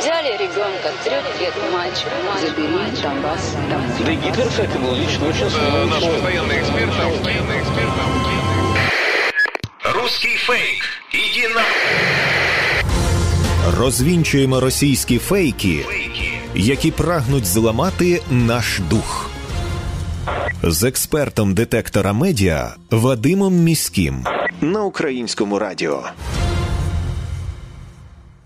Взяли ребенка, трех лет мальчик, забери Донбасс домой. Да и Гитлер, кстати, был лично очень Э, Наш постоянный эксперт, постоянный эксперт. Русский фейк. Иди на... Розвінчуємо російські фейки, які прагнуть зламати наш дух. З експертом детектора медіа Вадимом Міським на українському радіо.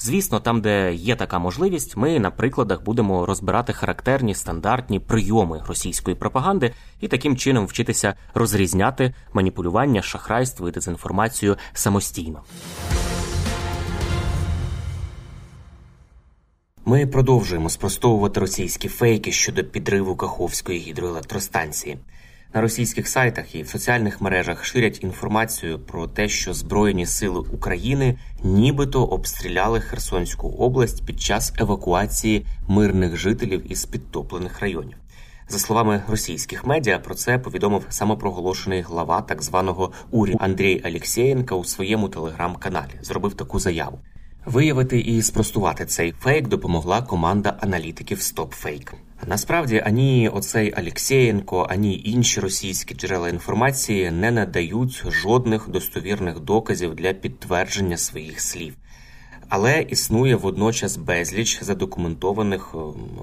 Звісно, там, де є така можливість, ми на прикладах будемо розбирати характерні стандартні прийоми російської пропаганди і таким чином вчитися розрізняти маніпулювання, шахрайство і дезінформацію самостійно. Ми продовжуємо спростовувати російські фейки щодо підриву Каховської гідроелектростанції. На російських сайтах і в соціальних мережах ширять інформацію про те, що Збройні сили України нібито обстріляли Херсонську область під час евакуації мирних жителів із підтоплених районів. За словами російських медіа, про це повідомив самопроголошений глава так званого УРІ Андрій Алєксєєнка у своєму телеграм-каналі. Зробив таку заяву. Виявити і спростувати цей фейк допомогла команда аналітиків StopFake. Насправді ані оцей Алєксєєнко, ані інші російські джерела інформації не надають жодних достовірних доказів для підтвердження своїх слів. Але існує водночас безліч задокументованих е,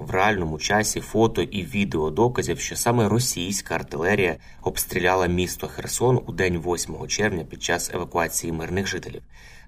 в реальному часі фото і відео доказів, що саме російська артилерія обстріляла місто Херсон у день 8 червня під час евакуації мирних жителів.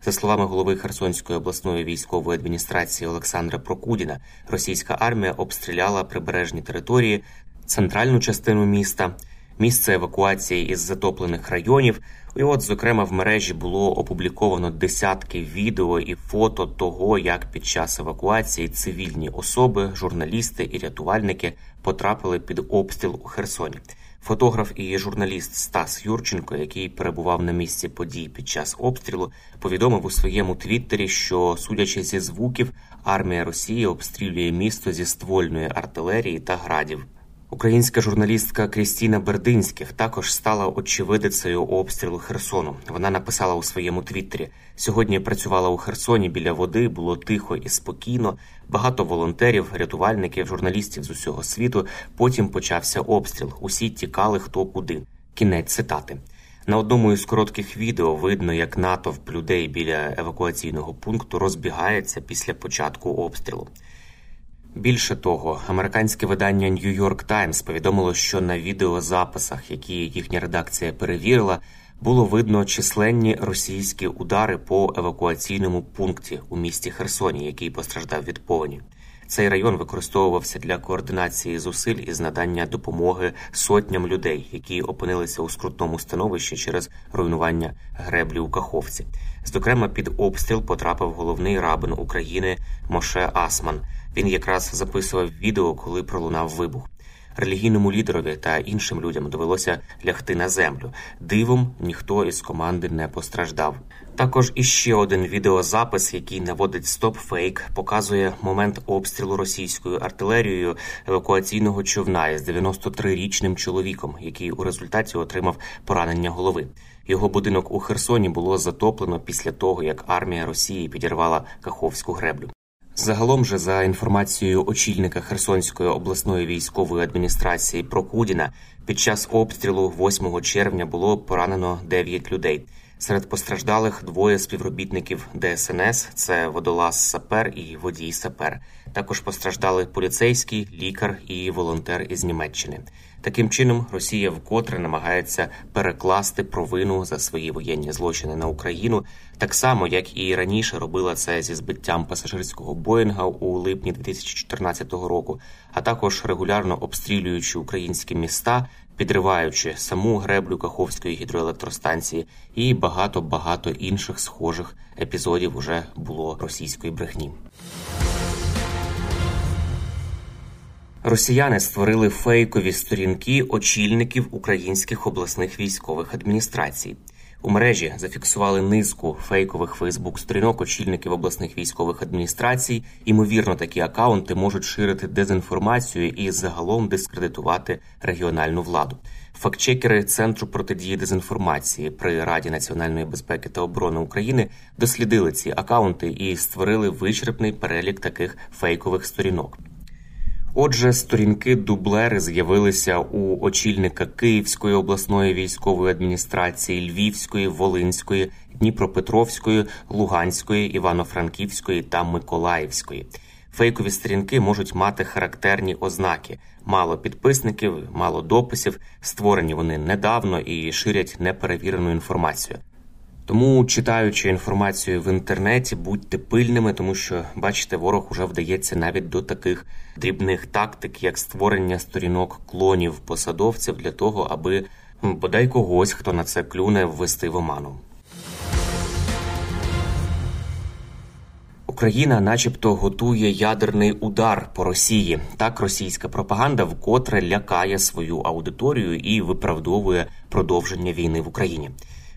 За словами голови Херсонської обласної військової адміністрації Олександра Прокудіна, російська армія обстріляла прибережні території, центральну частину міста, місце евакуації із затоплених районів. І от, зокрема, в мережі було опубліковано десятки відео і фото того, як під час евакуації цивільні особи, журналісти і рятувальники потрапили під обстріл у Херсоні. Фотограф і журналіст Стас Юрченко, який перебував на місці подій під час обстрілу, повідомив у своєму твіттері, що, судячи зі звуків, армія Росії обстрілює місто зі ствольної артилерії та градів. Українська журналістка Крістіна Бердинських також стала очевидицею обстрілу Херсону. Вона написала у своєму твіттері: сьогодні працювала у Херсоні біля води, було тихо і спокійно. Багато волонтерів, рятувальників, журналістів з усього світу. Потім почався обстріл. Усі тікали хто куди. Кінець цитати. На одному із коротких відео видно, як натовп людей біля евакуаційного пункту розбігається після початку обстрілу. Більше того, американське видання New York Times повідомило, що на відеозаписах, які їхня редакція перевірила, було видно численні російські удари по евакуаційному пункті у місті Херсоні, який постраждав від повені. Цей район використовувався для координації зусиль із надання допомоги сотням людей, які опинилися у скрутному становищі через руйнування греблі у Каховці. Зокрема, під обстріл потрапив головний рабин України Моше Асман. Він якраз записував відео, коли пролунав вибух. Релігійному лідерові та іншим людям довелося лягти на землю. Дивом ніхто із команди не постраждав. Також іще один відеозапис, який наводить стоп-фейк, показує момент обстрілу російською артилерією евакуаційного човна із 93-річним чоловіком, який у результаті отримав поранення голови. Його будинок у Херсоні було затоплено після того, як армія Росії підірвала Каховську греблю. Загалом же, за інформацією очільника Херсонської обласної військової адміністрації Прокудіна, під час обстрілу 8 червня було поранено 9 людей. Серед постраждалих двоє співробітників ДСНС це водолаз сапер і водій сапер. Також постраждали поліцейський, лікар і волонтер із Німеччини. Таким чином, Росія вкотре намагається перекласти провину за свої воєнні злочини на Україну, так само як і раніше робила це зі збиттям пасажирського Боїнга у липні 2014 року, а також регулярно обстрілюючи українські міста, підриваючи саму греблю Каховської гідроелектростанції, і багато багато інших схожих епізодів уже було російської брехні. Росіяни створили фейкові сторінки очільників українських обласних військових адміністрацій. У мережі зафіксували низку фейкових фейсбук-сторінок очільників обласних військових адміністрацій. Імовірно, такі акаунти можуть ширити дезінформацію і загалом дискредитувати регіональну владу. Фактчекери Центру протидії дезінформації при Раді національної безпеки та оборони України дослідили ці акаунти і створили вичерпний перелік таких фейкових сторінок. Отже, сторінки дублери з'явилися у очільника Київської обласної військової адміністрації, Львівської, Волинської, Дніпропетровської, Луганської, Івано-Франківської та Миколаївської. Фейкові сторінки можуть мати характерні ознаки: мало підписників, мало дописів. Створені вони недавно і ширять неперевірену інформацію. Тому, читаючи інформацію в інтернеті, будьте пильними, тому що, бачите, ворог уже вдається навіть до таких дрібних тактик, як створення сторінок клонів посадовців для того, аби бодай когось, хто на це клюне, ввести в оману. Україна, начебто, готує ядерний удар по Росії. Так російська пропаганда вкотре лякає свою аудиторію і виправдовує продовження війни в Україні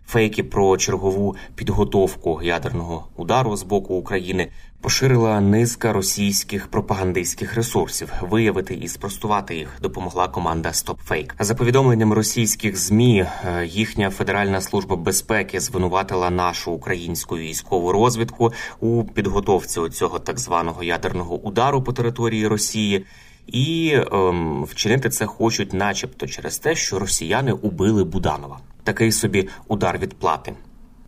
фейки про чергову підготовку ядерного удару з боку України поширила низка російських пропагандистських ресурсів. Виявити і спростувати їх допомогла команда StopFake. За повідомленням російських змі, е, їхня федеральна служба безпеки звинуватила нашу українську військову розвідку у підготовці цього так званого ядерного удару по території Росії. І ем, вчинити це хочуть, начебто, через те, що росіяни убили Буданова такий собі удар відплати.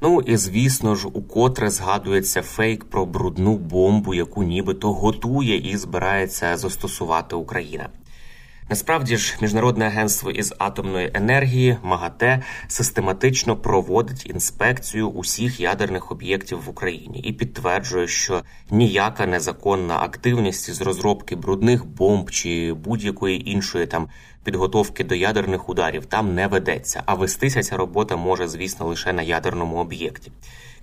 Ну і звісно ж, укотре згадується фейк про брудну бомбу, яку нібито готує і збирається застосувати Україна. Насправді ж, міжнародне агентство із атомної енергії МАГАТЕ систематично проводить інспекцію усіх ядерних об'єктів в Україні і підтверджує, що ніяка незаконна активність з розробки брудних бомб чи будь-якої іншої там підготовки до ядерних ударів там не ведеться. А вестися ця робота може, звісно, лише на ядерному об'єкті.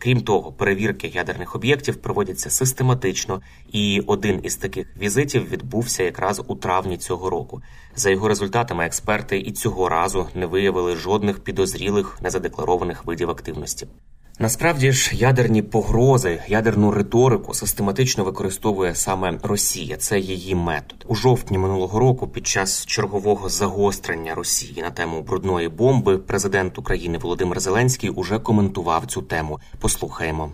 Крім того, перевірки ядерних об'єктів проводяться систематично, і один із таких візитів відбувся якраз у травні цього року. За його результатами, експерти і цього разу не виявили жодних підозрілих незадекларованих видів активності. Насправді ж ядерні погрози, ядерну риторику систематично використовує саме Росія. Це її метод у жовтні минулого року. Під час чергового загострення Росії на тему брудної бомби президент України Володимир Зеленський уже коментував цю тему. Послухаємо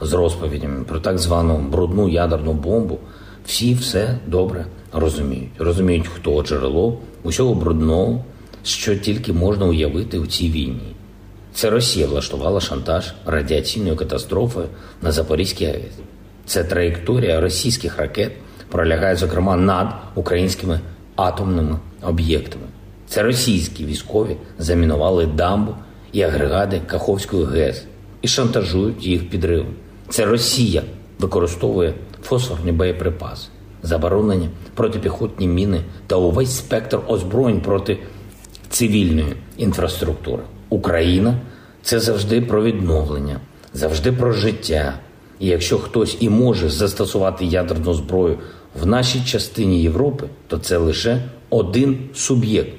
з розповідями про так звану брудну ядерну бомбу. Всі все добре розуміють. Розуміють, хто джерело усього брудного, що тільки можна уявити у цій війні. Це Росія влаштувала шантаж радіаційною катастрофою на Запорізькій АЕС. Це траєкторія російських ракет пролягає, зокрема, над українськими атомними об'єктами. Це російські військові замінували дамбу і агрегати Каховської ГЕС і шантажують їх підривом. Це Росія використовує фосфорні боєприпаси, заборонені протипіхотні міни та увесь спектр озброєнь проти цивільної інфраструктури. Україна це завжди про відновлення, завжди про життя. І якщо хтось і може застосувати ядерну зброю в нашій частині Європи, то це лише один суб'єкт.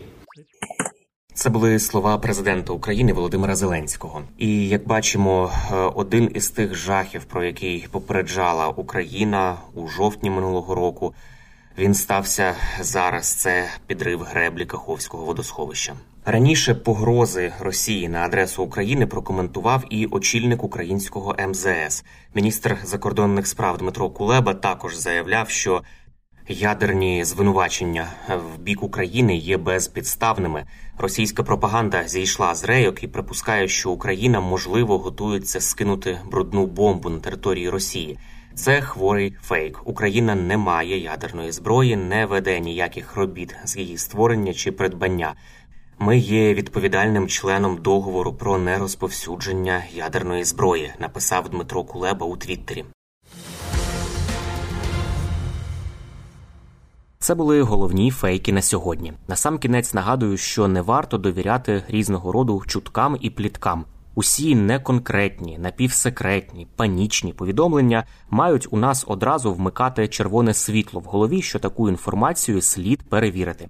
Це були слова президента України Володимира Зеленського. І як бачимо, е, один із тих жахів, про який попереджала Україна у жовтні минулого року, він стався зараз. Це підрив греблі Каховського водосховища. Раніше погрози Росії на адресу України прокоментував і очільник українського МЗС. Міністр закордонних справ Дмитро Кулеба також заявляв, що ядерні звинувачення в бік України є безпідставними. Російська пропаганда зійшла з рейок і припускає, що Україна можливо готується скинути брудну бомбу на території Росії. Це хворий фейк. Україна не має ядерної зброї, не веде ніяких робіт з її створення чи придбання. Ми є відповідальним членом договору про нерозповсюдження ядерної зброї, написав Дмитро Кулеба у Твіттері. Це були головні фейки на сьогодні. На сам кінець нагадую, що не варто довіряти різного роду чуткам і пліткам. Усі неконкретні, напівсекретні, панічні повідомлення мають у нас одразу вмикати червоне світло в голові, що таку інформацію слід перевірити.